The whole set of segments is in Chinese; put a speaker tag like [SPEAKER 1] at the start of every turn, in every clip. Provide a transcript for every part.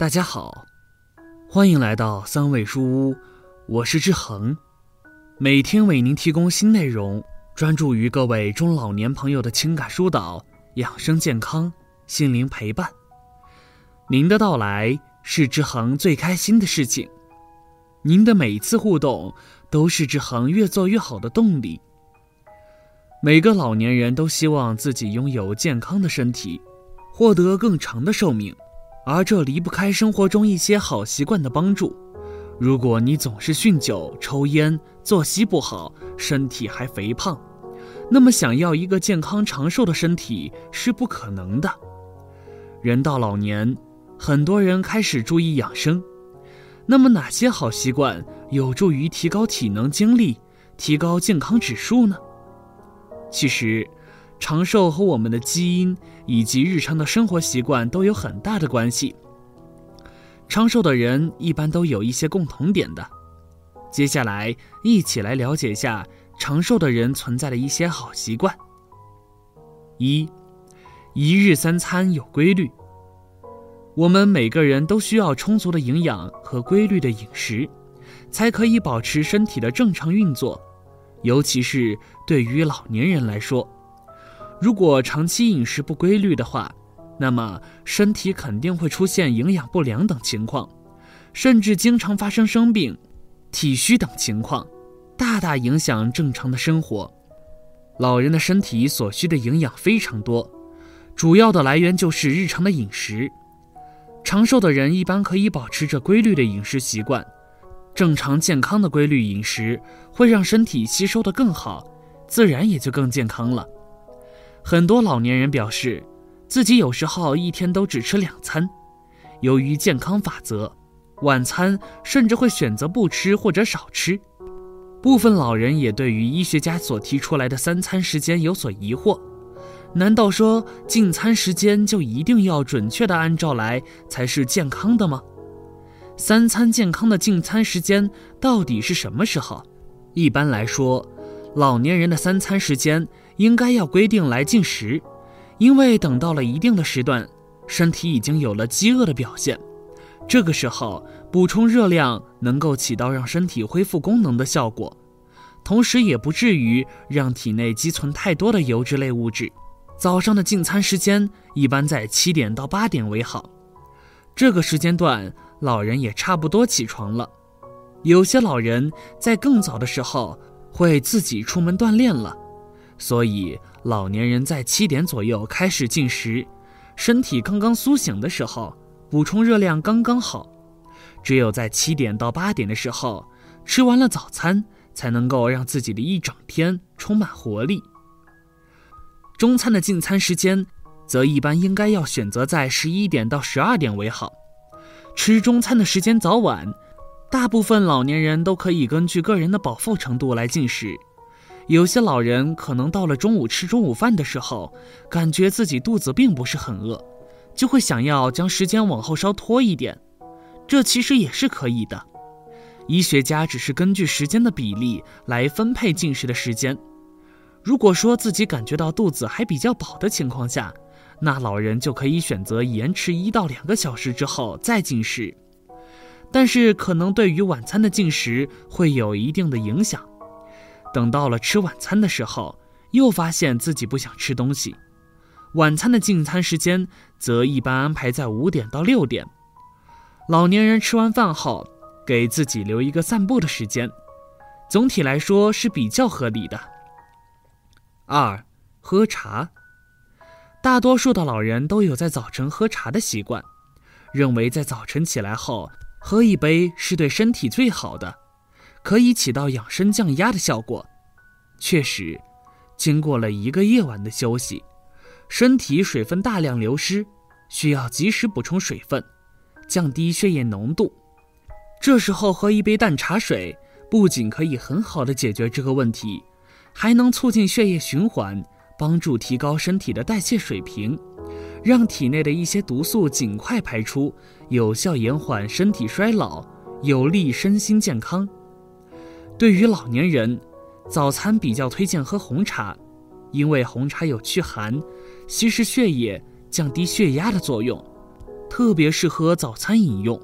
[SPEAKER 1] 大家好，欢迎来到三味书屋，我是志恒，每天为您提供新内容，专注于各位中老年朋友的情感疏导、养生健康、心灵陪伴。您的到来是志恒最开心的事情，您的每一次互动都是志恒越做越好的动力。每个老年人都希望自己拥有健康的身体，获得更长的寿命。而这离不开生活中一些好习惯的帮助。如果你总是酗酒、抽烟，作息不好，身体还肥胖，那么想要一个健康长寿的身体是不可能的。人到老年，很多人开始注意养生。那么哪些好习惯有助于提高体能、精力，提高健康指数呢？其实。长寿和我们的基因以及日常的生活习惯都有很大的关系。长寿的人一般都有一些共同点的。接下来，一起来了解一下长寿的人存在的一些好习惯。一，一日三餐有规律。我们每个人都需要充足的营养和规律的饮食，才可以保持身体的正常运作，尤其是对于老年人来说。如果长期饮食不规律的话，那么身体肯定会出现营养不良等情况，甚至经常发生生病、体虚等情况，大大影响正常的生活。老人的身体所需的营养非常多，主要的来源就是日常的饮食。长寿的人一般可以保持着规律的饮食习惯，正常健康的规律饮食会让身体吸收的更好，自然也就更健康了。很多老年人表示，自己有时候一天都只吃两餐。由于健康法则，晚餐甚至会选择不吃或者少吃。部分老人也对于医学家所提出来的三餐时间有所疑惑：难道说进餐时间就一定要准确的按照来才是健康的吗？三餐健康的进餐时间到底是什么时候？一般来说，老年人的三餐时间。应该要规定来进食，因为等到了一定的时段，身体已经有了饥饿的表现，这个时候补充热量能够起到让身体恢复功能的效果，同时也不至于让体内积存太多的油脂类物质。早上的进餐时间一般在七点到八点为好，这个时间段老人也差不多起床了，有些老人在更早的时候会自己出门锻炼了。所以，老年人在七点左右开始进食，身体刚刚苏醒的时候，补充热量刚刚好。只有在七点到八点的时候，吃完了早餐，才能够让自己的一整天充满活力。中餐的进餐时间，则一般应该要选择在十一点到十二点为好。吃中餐的时间早晚，大部分老年人都可以根据个人的饱腹程度来进食。有些老人可能到了中午吃中午饭的时候，感觉自己肚子并不是很饿，就会想要将时间往后稍拖一点，这其实也是可以的。医学家只是根据时间的比例来分配进食的时间。如果说自己感觉到肚子还比较饱的情况下，那老人就可以选择延迟一到两个小时之后再进食，但是可能对于晚餐的进食会有一定的影响。等到了吃晚餐的时候，又发现自己不想吃东西。晚餐的进餐时间则一般安排在五点到六点。老年人吃完饭后，给自己留一个散步的时间，总体来说是比较合理的。二，喝茶。大多数的老人都有在早晨喝茶的习惯，认为在早晨起来后喝一杯是对身体最好的。可以起到养生降压的效果。确实，经过了一个夜晚的休息，身体水分大量流失，需要及时补充水分，降低血液浓度。这时候喝一杯淡茶水，不仅可以很好的解决这个问题，还能促进血液循环，帮助提高身体的代谢水平，让体内的一些毒素尽快排出，有效延缓身体衰老，有利身心健康。对于老年人，早餐比较推荐喝红茶，因为红茶有驱寒、稀释血液、降低血压的作用。特别适合早餐饮用，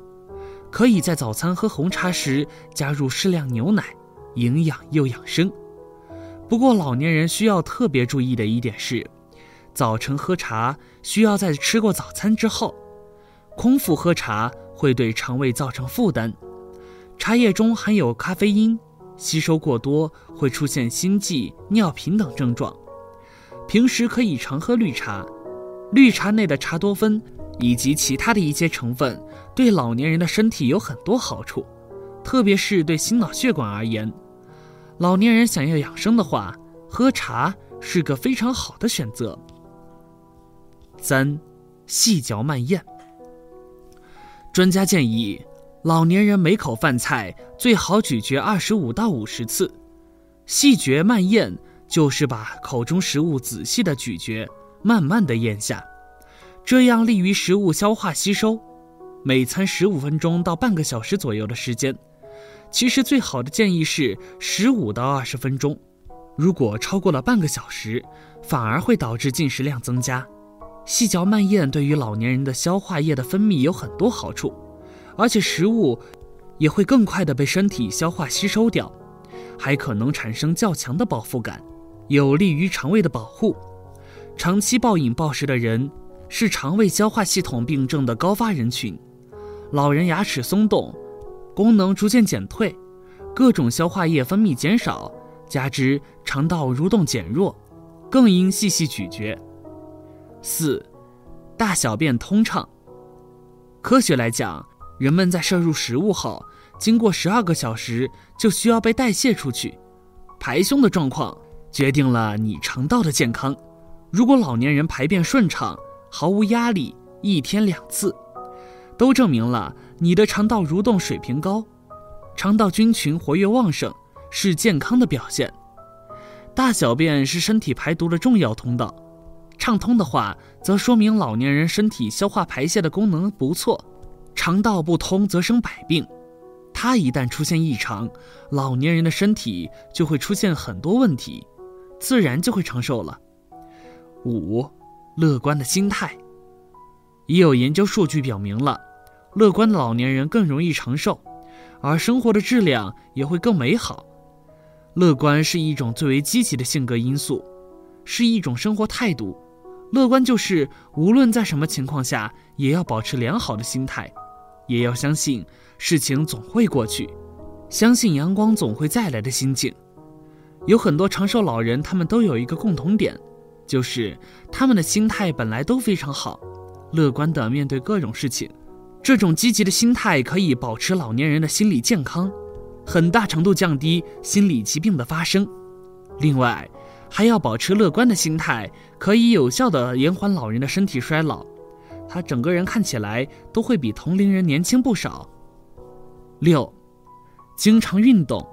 [SPEAKER 1] 可以在早餐喝红茶时加入适量牛奶，营养又养生。不过老年人需要特别注意的一点是，早晨喝茶需要在吃过早餐之后，空腹喝茶会对肠胃造成负担。茶叶中含有咖啡因，吸收过多会出现心悸、尿频等症状。平时可以常喝绿茶，绿茶内的茶多酚。以及其他的一些成分，对老年人的身体有很多好处，特别是对心脑血管而言，老年人想要养生的话，喝茶是个非常好的选择。三，细嚼慢咽。专家建议，老年人每口饭菜最好咀嚼二十五到五十次，细嚼慢咽就是把口中食物仔细的咀嚼，慢慢的咽下。这样利于食物消化吸收，每餐十五分钟到半个小时左右的时间。其实最好的建议是十五到二十分钟，如果超过了半个小时，反而会导致进食量增加。细嚼慢咽对于老年人的消化液的分泌有很多好处，而且食物也会更快的被身体消化吸收掉，还可能产生较强的饱腹感，有利于肠胃的保护。长期暴饮暴食的人。是肠胃消化系统病症的高发人群，老人牙齿松动，功能逐渐减退，各种消化液分泌减少，加之肠道蠕动减弱，更应细细咀嚼。四，大小便通畅。科学来讲，人们在摄入食物后，经过十二个小时就需要被代谢出去，排胸的状况决定了你肠道的健康。如果老年人排便顺畅，毫无压力，一天两次，都证明了你的肠道蠕动水平高，肠道菌群活跃旺盛，是健康的表现。大小便是身体排毒的重要通道，畅通的话，则说明老年人身体消化排泄的功能不错。肠道不通则生百病，它一旦出现异常，老年人的身体就会出现很多问题，自然就会长寿了。五。乐观的心态，已有研究数据表明了，乐观的老年人更容易长寿，而生活的质量也会更美好。乐观是一种最为积极的性格因素，是一种生活态度。乐观就是无论在什么情况下，也要保持良好的心态，也要相信事情总会过去，相信阳光总会再来的心境。有很多长寿老人，他们都有一个共同点。就是他们的心态本来都非常好，乐观的面对各种事情，这种积极的心态可以保持老年人的心理健康，很大程度降低心理疾病的发生。另外，还要保持乐观的心态，可以有效的延缓老人的身体衰老，他整个人看起来都会比同龄人年轻不少。六，经常运动，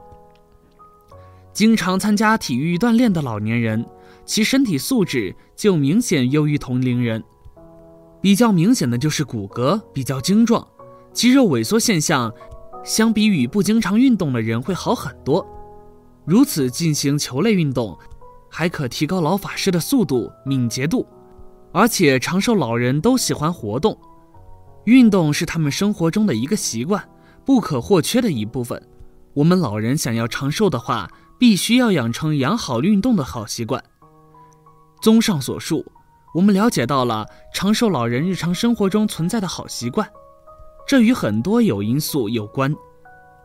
[SPEAKER 1] 经常参加体育锻炼的老年人。其身体素质就明显优于同龄人，比较明显的就是骨骼比较精壮，肌肉萎缩现象，相比与不经常运动的人会好很多。如此进行球类运动，还可提高老法师的速度敏捷度，而且长寿老人都喜欢活动，运动是他们生活中的一个习惯，不可或缺的一部分。我们老人想要长寿的话，必须要养成养好运动的好习惯。综上所述，我们了解到了长寿老人日常生活中存在的好习惯，这与很多有因素有关。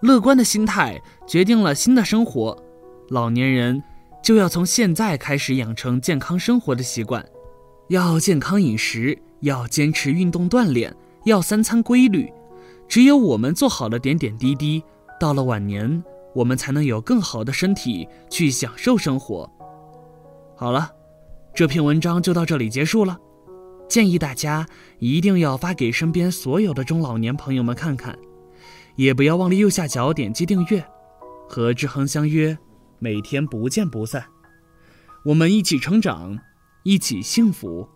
[SPEAKER 1] 乐观的心态决定了新的生活，老年人就要从现在开始养成健康生活的习惯，要健康饮食，要坚持运动锻炼，要三餐规律。只有我们做好了点点滴滴，到了晚年，我们才能有更好的身体去享受生活。好了。这篇文章就到这里结束了，建议大家一定要发给身边所有的中老年朋友们看看，也不要忘了右下角点击订阅，和志恒相约，每天不见不散，我们一起成长，一起幸福。